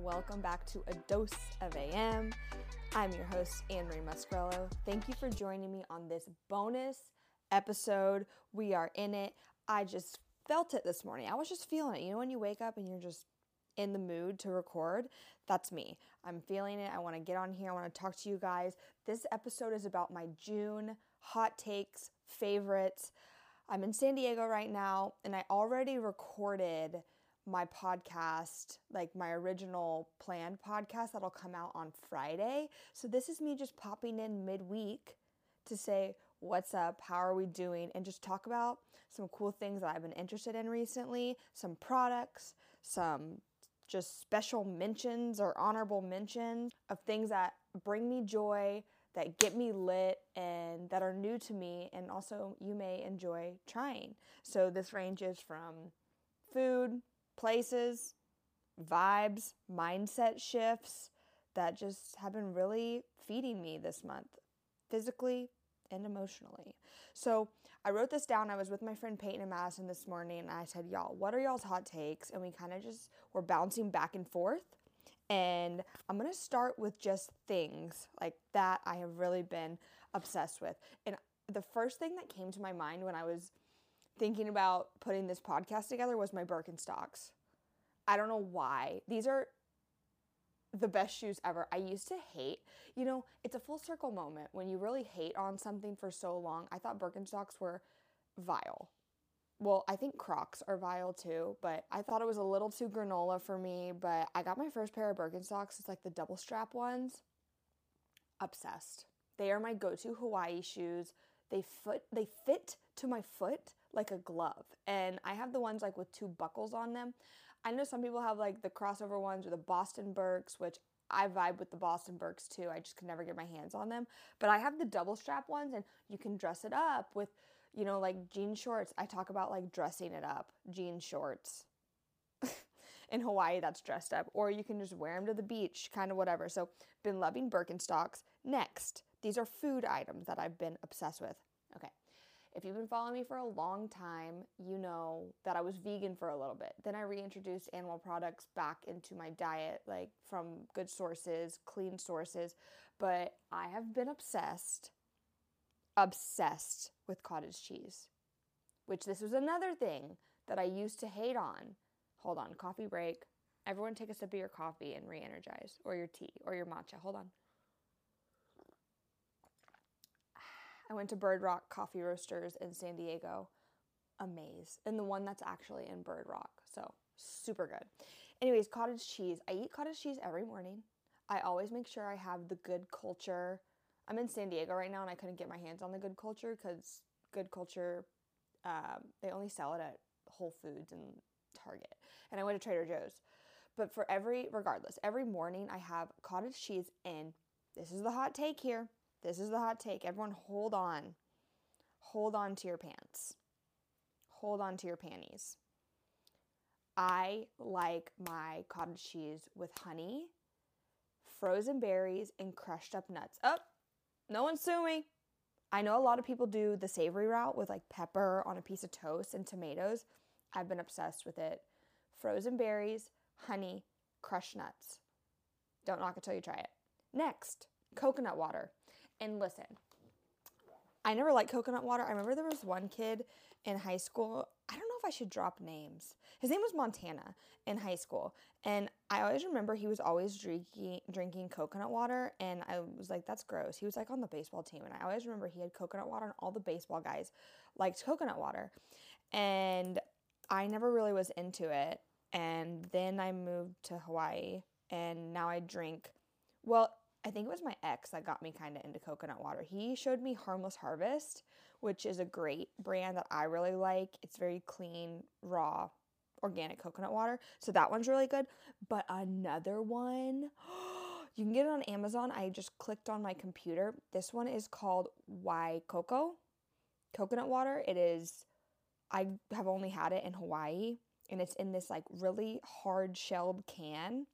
Welcome back to A Dose of AM. I'm your host, Anne Marie Muscarello. Thank you for joining me on this bonus episode. We are in it. I just felt it this morning. I was just feeling it. You know, when you wake up and you're just in the mood to record, that's me. I'm feeling it. I want to get on here. I want to talk to you guys. This episode is about my June hot takes, favorites. I'm in San Diego right now, and I already recorded my podcast, like my original planned podcast that'll come out on Friday. So this is me just popping in midweek to say, What's up? How are we doing? And just talk about some cool things that I've been interested in recently, some products, some just special mentions or honorable mentions of things that bring me joy, that get me lit, and that are new to me, and also you may enjoy trying. So this ranges from food, places, vibes, mindset shifts that just have been really feeding me this month, physically and emotionally. So I wrote this down. I was with my friend Peyton and Madison this morning, and I said, Y'all, what are y'all's hot takes? And we kind of just were bouncing back and forth. And I'm gonna start with just things like that I have really been obsessed with. And the first thing that came to my mind when I was thinking about putting this podcast together was my Birkenstocks. I don't know why. These are the best shoes ever. I used to hate, you know, it's a full circle moment when you really hate on something for so long. I thought Birkenstocks were vile. Well, I think Crocs are vile too, but I thought it was a little too granola for me. But I got my first pair of Birkenstocks. It's like the double strap ones. Obsessed. They are my go-to Hawaii shoes. They foot they fit to my foot like a glove. And I have the ones like with two buckles on them. I know some people have like the crossover ones or the Boston Birks, which I vibe with the Boston Birks too. I just could never get my hands on them. But I have the double strap ones and you can dress it up with, you know, like jean shorts. I talk about like dressing it up, jean shorts. In Hawaii, that's dressed up. Or you can just wear them to the beach, kind of whatever. So, been loving Birkenstocks. Next, these are food items that I've been obsessed with. Okay. If you've been following me for a long time, you know that I was vegan for a little bit. Then I reintroduced animal products back into my diet, like from good sources, clean sources. But I have been obsessed, obsessed with cottage cheese, which this was another thing that I used to hate on. Hold on, coffee break. Everyone take a sip of your coffee and re energize, or your tea, or your matcha. Hold on. I went to Bird Rock Coffee Roasters in San Diego. Amaze. And the one that's actually in Bird Rock. So super good. Anyways, cottage cheese. I eat cottage cheese every morning. I always make sure I have the good culture. I'm in San Diego right now and I couldn't get my hands on the good culture because good culture, um, they only sell it at Whole Foods and Target. And I went to Trader Joe's. But for every, regardless, every morning I have cottage cheese in. This is the hot take here. This is the hot take. Everyone, hold on. Hold on to your pants. Hold on to your panties. I like my cottage cheese with honey, frozen berries, and crushed up nuts. Oh, no one sue me. I know a lot of people do the savory route with like pepper on a piece of toast and tomatoes. I've been obsessed with it. Frozen berries, honey, crushed nuts. Don't knock it till you try it. Next, coconut water. And listen, I never liked coconut water. I remember there was one kid in high school. I don't if I should drop names. His name was Montana in high school. And I always remember he was always drinking drinking coconut water and I was like that's gross. He was like on the baseball team and I always remember he had coconut water and all the baseball guys liked coconut water. And I never really was into it. And then I moved to Hawaii and now I drink well, I think it was my ex that got me kind of into coconut water. He showed me Harmless Harvest, which is a great brand that I really like. It's very clean, raw, organic coconut water. So that one's really good. But another one, you can get it on Amazon. I just clicked on my computer. This one is called Y Coco coconut water. It is, I have only had it in Hawaii and it's in this like really hard shelled can.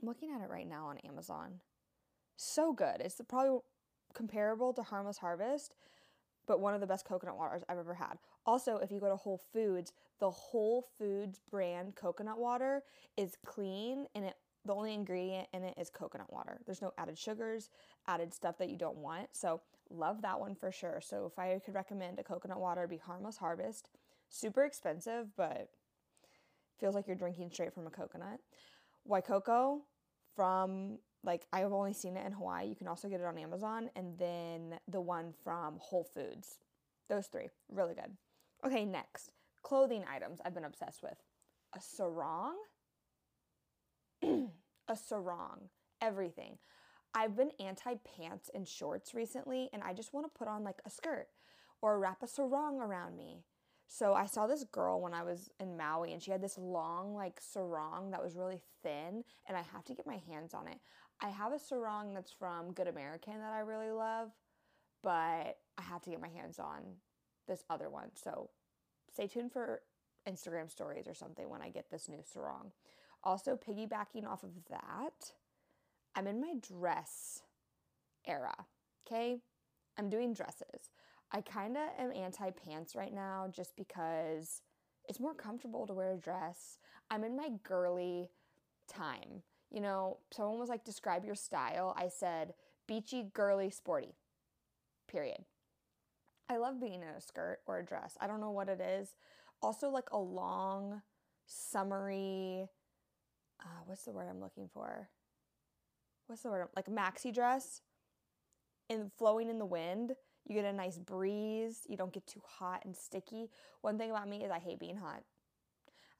I'm looking at it right now on Amazon so good. It's probably comparable to Harmless Harvest, but one of the best coconut waters I've ever had. Also, if you go to Whole Foods, the Whole Foods brand coconut water is clean and it the only ingredient in it is coconut water. There's no added sugars, added stuff that you don't want. So, love that one for sure. So, if I could recommend a coconut water, be Harmless Harvest. Super expensive, but feels like you're drinking straight from a coconut. Waikoko from like I've only seen it in Hawaii. You can also get it on Amazon and then the one from Whole Foods. Those three, really good. Okay, next. Clothing items I've been obsessed with. A sarong? a sarong. Everything. I've been anti pants and shorts recently and I just want to put on like a skirt or wrap a sarong around me. So I saw this girl when I was in Maui and she had this long like sarong that was really thin and I have to get my hands on it. I have a sarong that's from Good American that I really love, but I have to get my hands on this other one. So stay tuned for Instagram stories or something when I get this new sarong. Also, piggybacking off of that, I'm in my dress era. Okay. I'm doing dresses. I kind of am anti pants right now just because it's more comfortable to wear a dress. I'm in my girly time. You know, someone was like, describe your style. I said, beachy, girly, sporty. Period. I love being in a skirt or a dress. I don't know what it is. Also, like a long, summery, uh, what's the word I'm looking for? What's the word? Like maxi dress and flowing in the wind. You get a nice breeze. You don't get too hot and sticky. One thing about me is I hate being hot.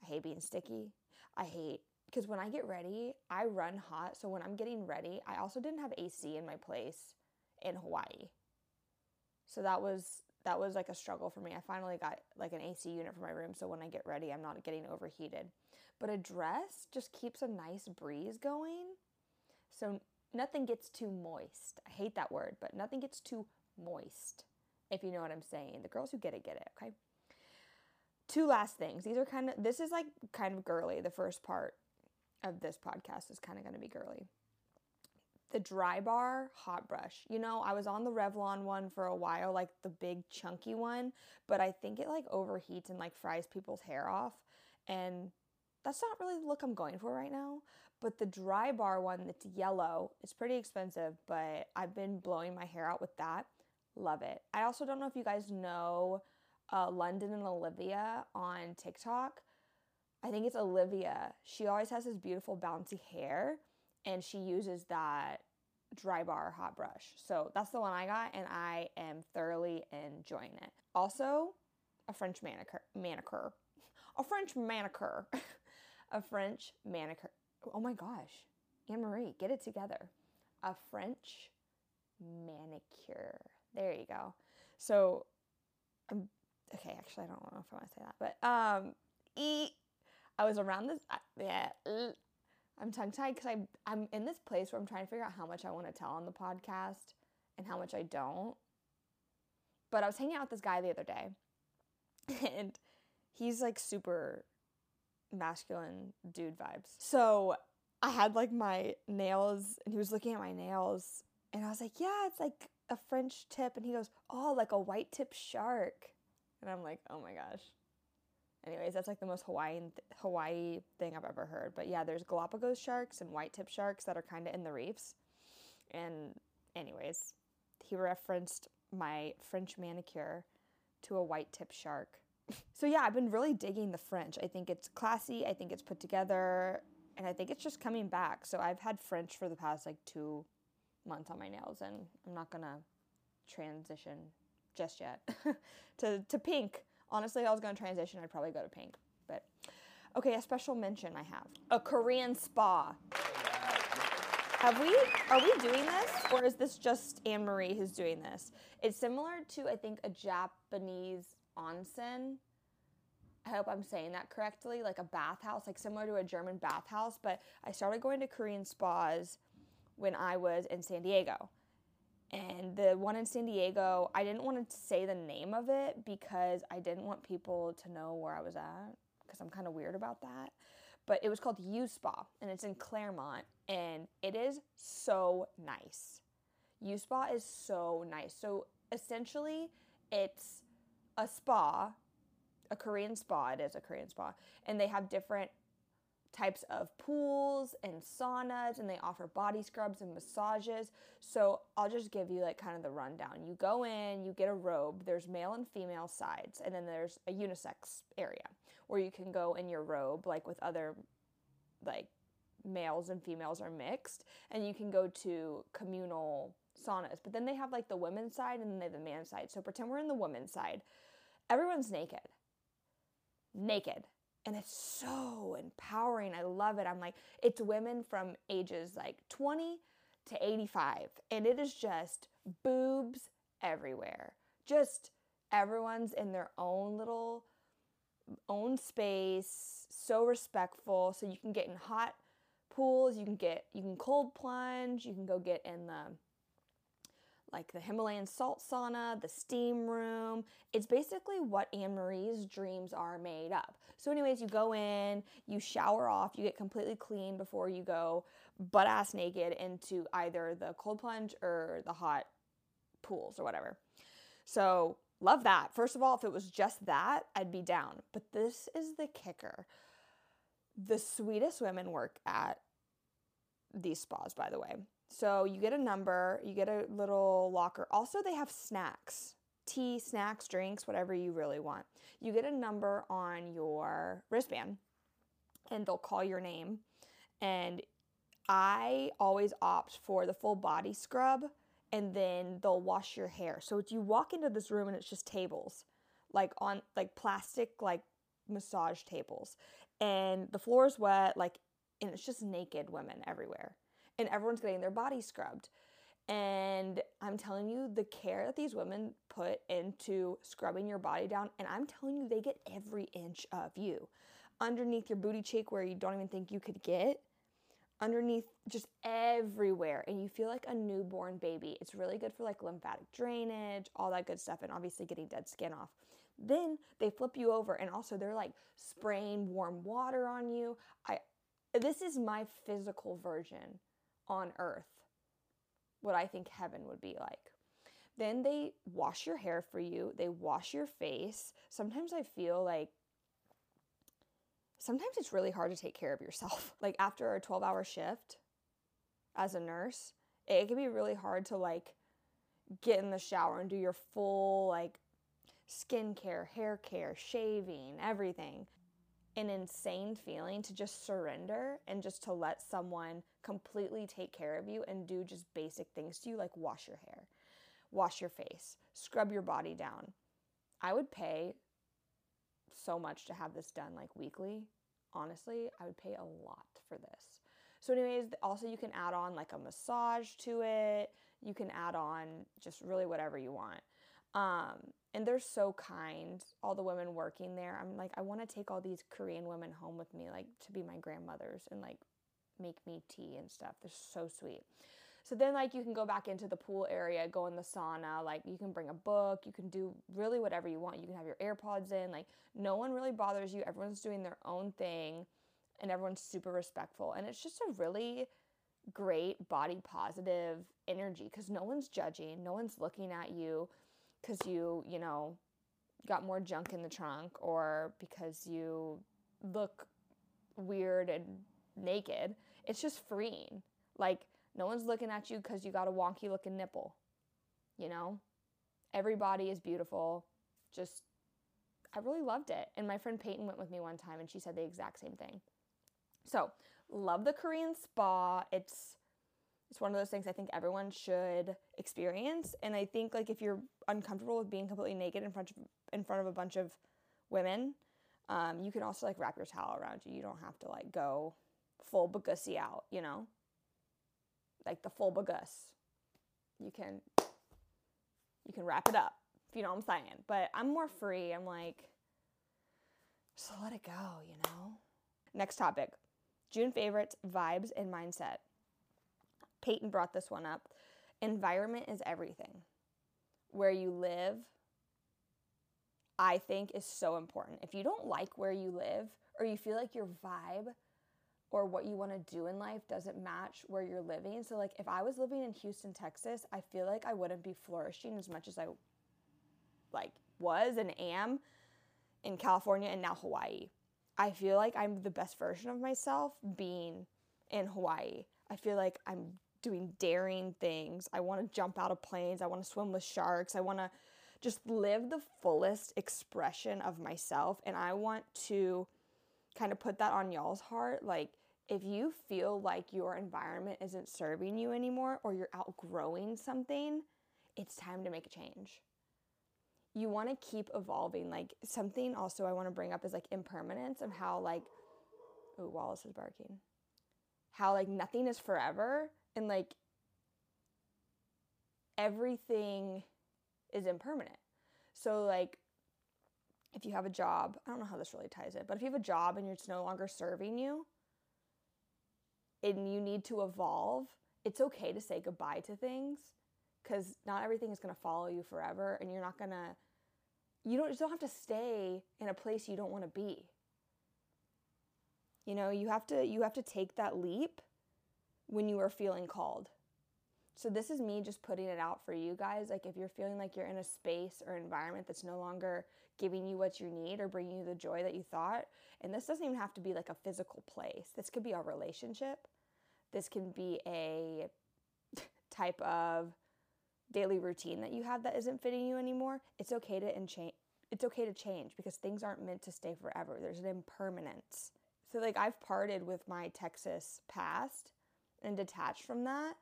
I hate being sticky. I hate because when I get ready, I run hot. So when I'm getting ready, I also didn't have AC in my place in Hawaii. So that was that was like a struggle for me. I finally got like an AC unit for my room so when I get ready, I'm not getting overheated. But a dress just keeps a nice breeze going. So nothing gets too moist. I hate that word, but nothing gets too moist. If you know what I'm saying. The girls who get it get it, okay? Two last things. These are kind of this is like kind of girly. The first part of this podcast is kind of going to be girly. The Drybar hot brush. You know, I was on the Revlon one for a while, like the big chunky one, but I think it like overheats and like fries people's hair off. And that's not really the look I'm going for right now. But the Drybar one that's yellow, it's pretty expensive, but I've been blowing my hair out with that. Love it. I also don't know if you guys know uh, London and Olivia on TikTok. I think it's Olivia. She always has this beautiful bouncy hair and she uses that Drybar hot brush. So that's the one I got and I am thoroughly enjoying it. Also, a French manicure manicure. A French manicure. a French manicure. Oh my gosh. Anne Marie, get it together. A French manicure. There you go. So, um, okay, actually, I don't know if I want to say that, but um, e I was around this. Yeah, I'm tongue tied because I'm I'm in this place where I'm trying to figure out how much I want to tell on the podcast and how much I don't. But I was hanging out with this guy the other day, and he's like super masculine dude vibes. So I had like my nails, and he was looking at my nails, and I was like, "Yeah, it's like a French tip," and he goes, "Oh, like a white tip shark," and I'm like, "Oh my gosh." Anyways, that's like the most Hawaiian th- Hawaii thing I've ever heard. But yeah, there's Galapagos sharks and white tip sharks that are kind of in the reefs. And anyways, he referenced my French manicure to a white tip shark. so yeah, I've been really digging the French. I think it's classy, I think it's put together, and I think it's just coming back. So I've had French for the past like 2 months on my nails and I'm not going to transition just yet to to pink Honestly, if I was going to transition, I'd probably go to pink. But okay, a special mention I have a Korean spa. Have we, are we doing this? Or is this just Anne Marie who's doing this? It's similar to, I think, a Japanese onsen. I hope I'm saying that correctly, like a bathhouse, like similar to a German bathhouse. But I started going to Korean spas when I was in San Diego. And the one in San Diego, I didn't want to say the name of it because I didn't want people to know where I was at because I'm kind of weird about that. But it was called U Spa and it's in Clairemont and it is so nice. U Spa is so nice. So essentially, it's a spa, a Korean spa. It is a Korean spa, and they have different types of pools and saunas and they offer body scrubs and massages. So I'll just give you like kind of the rundown. You go in, you get a robe, there's male and female sides, and then there's a unisex area where you can go in your robe like with other like males and females are mixed and you can go to communal saunas. But then they have like the women's side and then they have the man's side. So pretend we're in the women's side. Everyone's naked. Naked and it's so empowering. I love it. I'm like, it's women from ages like 20 to 85, and it is just boobs everywhere. Just everyone's in their own little own space, so respectful. So you can get in hot pools, you can get you can cold plunge, you can go get in the like the Himalayan salt sauna, the steam room. It's basically what Anne Marie's dreams are made up. So, anyways, you go in, you shower off, you get completely clean before you go butt ass naked into either the cold plunge or the hot pools or whatever. So, love that. First of all, if it was just that, I'd be down. But this is the kicker. The sweetest women work at these spas, by the way. So you get a number, you get a little locker. Also, they have snacks tea, snacks, drinks, whatever you really want. You get a number on your wristband and they'll call your name. And I always opt for the full body scrub and then they'll wash your hair. So you walk into this room and it's just tables, like on like plastic like massage tables. And the floor is wet, like and it's just naked women everywhere and everyone's getting their body scrubbed. And I'm telling you, the care that these women put into scrubbing your body down, and I'm telling you, they get every inch of you. Underneath your booty cheek, where you don't even think you could get, underneath just everywhere, and you feel like a newborn baby. It's really good for like lymphatic drainage, all that good stuff, and obviously getting dead skin off. Then they flip you over, and also they're like spraying warm water on you. I, this is my physical version on earth what I think heaven would be like. Then they wash your hair for you, they wash your face. Sometimes I feel like sometimes it's really hard to take care of yourself. Like after a 12 hour shift as a nurse, it can be really hard to like get in the shower and do your full like skincare, hair care, shaving, everything an insane feeling to just surrender and just to let someone completely take care of you and do just basic things to you, like wash your hair, wash your face, scrub your body down. I would pay so much to have this done like weekly. Honestly, I would pay a lot for this. So, anyways, also you can add on like a massage to it. You can add on just really whatever you want. Um, and they're so kind all the women working there i'm like i want to take all these korean women home with me like to be my grandmothers and like make me tea and stuff. They're so sweet. So then like you can go back into the pool area go in the sauna like you can bring a book you can do really whatever you want. You can have your airpods in like no one really bothers you. Everyone's doing their own thing and everyone's super respectful. And it's just a really great body positive energy because no one's judging no one's looking at you because you, you know, got more junk in the trunk or because you look weird and naked. It's just freeing. Like, no one's looking at you because you got a wonky looking nipple. You know? Everybody is beautiful. Just, I really loved it. And my friend Peyton went with me one time and she said the exact same thing. So, love the Korean spa. It's it's one of those things I think everyone should experience. And I think like if you're uncomfortable with being completely naked in front of in front of a bunch of women, um, you can also like wrap your towel around you. You don't have to like go full bagussy out, you know? Like the full baguss. You can you can wrap it up, if you know what I'm saying. But I'm more free. I'm like, so let it go, you know? Next topic. June favorites, vibes, and mindset. Peyton brought this one up. Environment is everything. Where you live, I think, is so important. If you don't like where you live or you feel like your vibe or what you want to do in life doesn't match where you're living. So, like, if I was living in Houston, Texas, I feel like I wouldn't be flourishing as much as I like was and am in California and now Hawaii. I feel like I'm the best version of myself being in Hawaii. I feel like I'm doing daring things. I want to jump out of planes. I want to swim with sharks. I want to just live the fullest expression of myself. And I want to kind of put that on y'all's heart. Like, if you feel like your environment isn't serving you anymore or you're outgrowing something, it's time to make a change. You want to keep evolving. Like, something also I want to bring up is like impermanence and how, like, oh, Wallace is barking. How, like, nothing is forever and, like, everything is impermanent. So, like, if you have a job, I don't know how this really ties it, but if you have a job and it's no longer serving you and you need to evolve, it's okay to say goodbye to things because not everything is going to follow you forever and you're not going to you don't just don't have to stay in a place you don't want to be. You know you have to you have to take that leap when you are feeling called so this is me just putting it out for you guys. Like if you're feeling like you're in a space or environment that's no longer giving you what you need or bringing you the joy that you thought, and this doesn't even have to be like a physical place. This could be a relationship. This can be a type of daily routine that you have that isn't fitting you anymore. It's okay to change. It's okay to change because things aren't meant to stay forever. There's an impermanence. So like I've parted with my Texas past and detached from that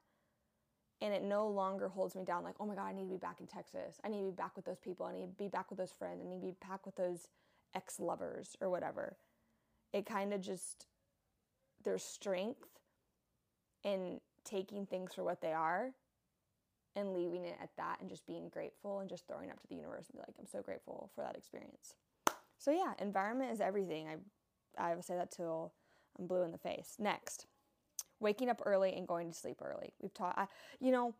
and it no longer holds me down like oh my god i need to be back in texas. I need to be back with those people. I need to be back with those friends. I need to be back with those ex-lovers or whatever. It kind of just there's strength in taking things for what they are and leaving it at that and just being grateful and just throwing up to the universe and be like i'm so grateful for that experience. So yeah environment is everything. I i will say that till i'm blue in the face. Next waking up early and going to sleep early. We've taught, you know,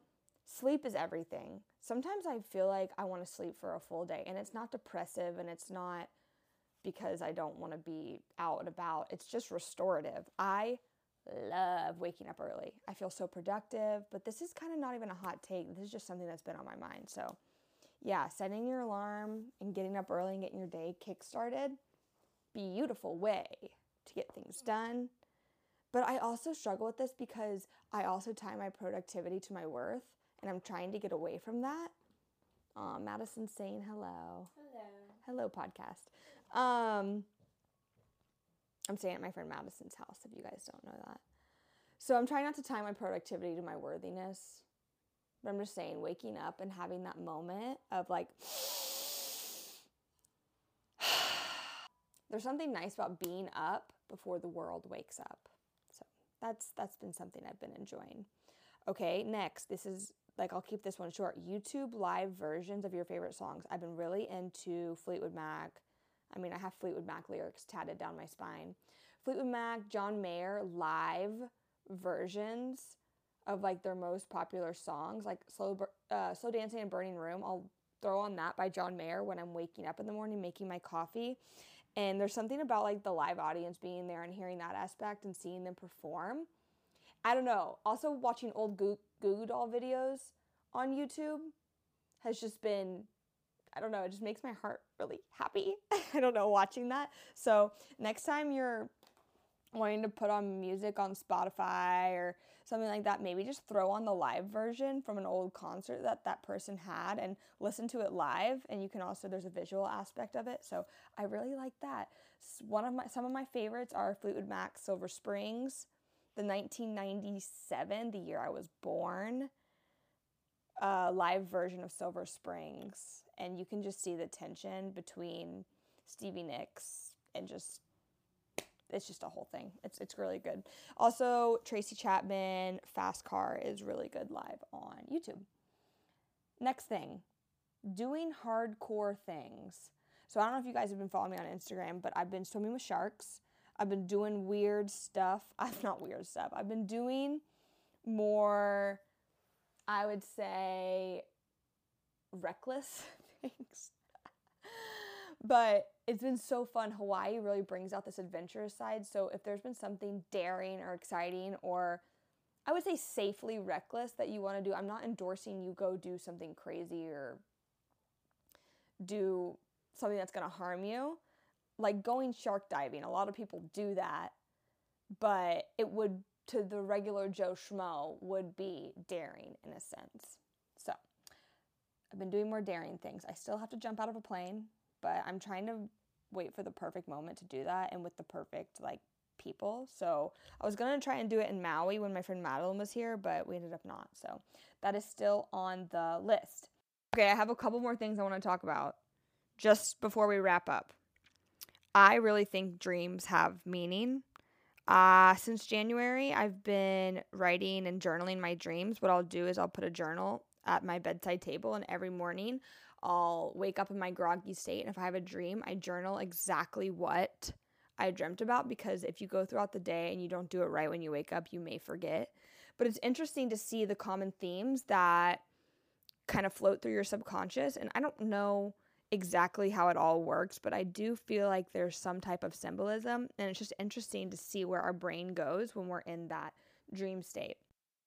sleep is everything. Sometimes I feel like I want to sleep for a full day, and it's not depressive and it's not because I don't want to be out and about. It's just restorative. I love waking up early. I feel so productive, but this is kind of not even a hot take. This is just something that's been on my mind. So, yeah, setting your alarm and getting up early and getting your day kick started, beautiful way to get things done but I also struggle with this because I also tie my productivity to my worth and I'm trying to get away from that. Oh, Madison's saying hello. Hello. Hello, podcast. Um, I'm staying at my friend Madison's house if you guys don't know that. So I'm trying not to tie my productivity to my worthiness. But I'm just saying, waking up and having that moment of like, there's something nice about being up before the world wakes up that's that's been something I've been enjoying. Okay, next, this is like I'll keep this one short. YouTube live versions of your favorite songs. I've been really into Fleetwood Mac. I mean, I have Fleetwood Mac lyrics tatted down my spine. Fleetwood Mac, John Mayer live versions of like their most popular songs, like Slow uh, Slow Dancing and Burning Room. I'll throw on that by John Mayer when I'm waking up in the morning making my coffee. And there's something about like the live audience being there and hearing that aspect and seeing them perform. I don't know. Also, watching old Goo, Goo Doll videos on YouTube has just been, I don't know, it just makes my heart really happy. I don't know, watching that. So, next time you're wanting to put on music on Spotify or something like that, maybe just throw on the live version from an old concert that that person had and listen to it live. And you can also, there's a visual aspect of it. So I really like that. One of my, some of my favorites are Fleetwood Mac Silver Springs, the 1997, the year I was born, live version of Silver Springs. And you can just see the tension between Stevie Nicks and just it's just a whole thing. It's it's really good. Also, Tracy Chapman Fast Car is really good live on YouTube. Next thing, doing hardcore things. So I don't know if you guys have been following me on Instagram, but I've been swimming with sharks. I've been doing weird stuff. I'm not weird stuff. I've been doing more I would say reckless things. but it's been so fun. Hawaii really brings out this adventurous side. So if there's been something daring or exciting or I would say safely reckless that you want to do, I'm not endorsing you go do something crazy or do something that's going to harm you. Like going shark diving, a lot of people do that, but it would to the regular Joe Schmo would be daring in a sense. So I've been doing more daring things. I still have to jump out of a plane, but I'm trying to wait for the perfect moment to do that and with the perfect like people. So I was gonna try and do it in Maui when my friend Madeline was here, but we ended up not. So that is still on the list. Okay, I have a couple more things I want to talk about just before we wrap up. I really think dreams have meaning. Uh, since January, I've been writing and journaling my dreams. What I'll do is I'll put a journal at my bedside table, and every morning I'll wake up in my groggy state. And if I have a dream, I journal exactly what I dreamt about because if you go throughout the day and you don't do it right when you wake up, you may forget. But it's interesting to see the common themes that kind of float through your subconscious. And I don't know exactly how it all works, but I do feel like there's some type of symbolism. And it's just interesting to see where our brain goes when we're in that dream state.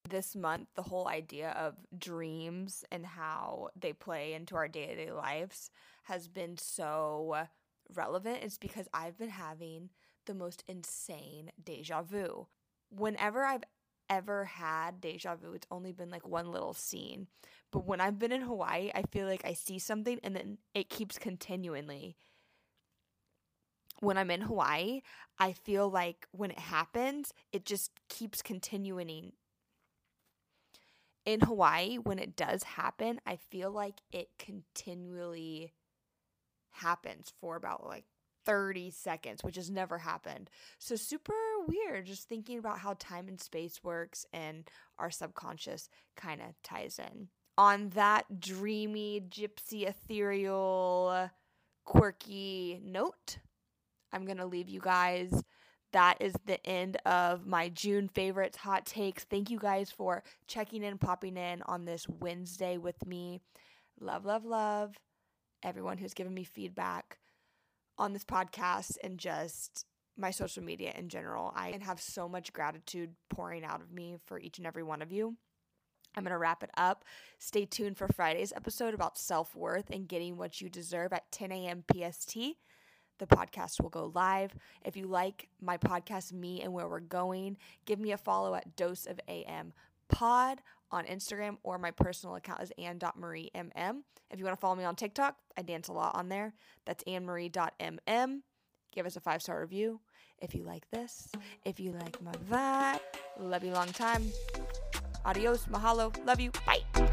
This month, the whole idea of dreams and how they play into our day to day lives has been so relevant. It's because I've been having the most insane deja vu. Whenever I've ever had deja vu, it's only been like one little scene. But when I've been in Hawaii, I feel like I see something and then it keeps continually. When I'm in Hawaii, I feel like when it happens, it just keeps continuing. In Hawaii, when it does happen, I feel like it continually happens for about like 30 seconds, which has never happened. So, super weird just thinking about how time and space works and our subconscious kind of ties in on that dreamy, gypsy, ethereal, quirky note, I'm going to leave you guys. That is the end of my June favorites hot takes. Thank you guys for checking in, popping in on this Wednesday with me. Love, love, love everyone who's given me feedback on this podcast and just my social media in general. I have so much gratitude pouring out of me for each and every one of you. I'm going to wrap it up. Stay tuned for Friday's episode about self worth and getting what you deserve at 10 a.m. PST. The podcast will go live. If you like my podcast, me and where we're going, give me a follow at Dose of AM Pod on Instagram or my personal account is ann.mariemm. If you want to follow me on TikTok, I dance a lot on there. That's annmarie.mm. Give us a five star review if you like this. If you like my vibe, love you long time. Adios, mahalo, love you, bye.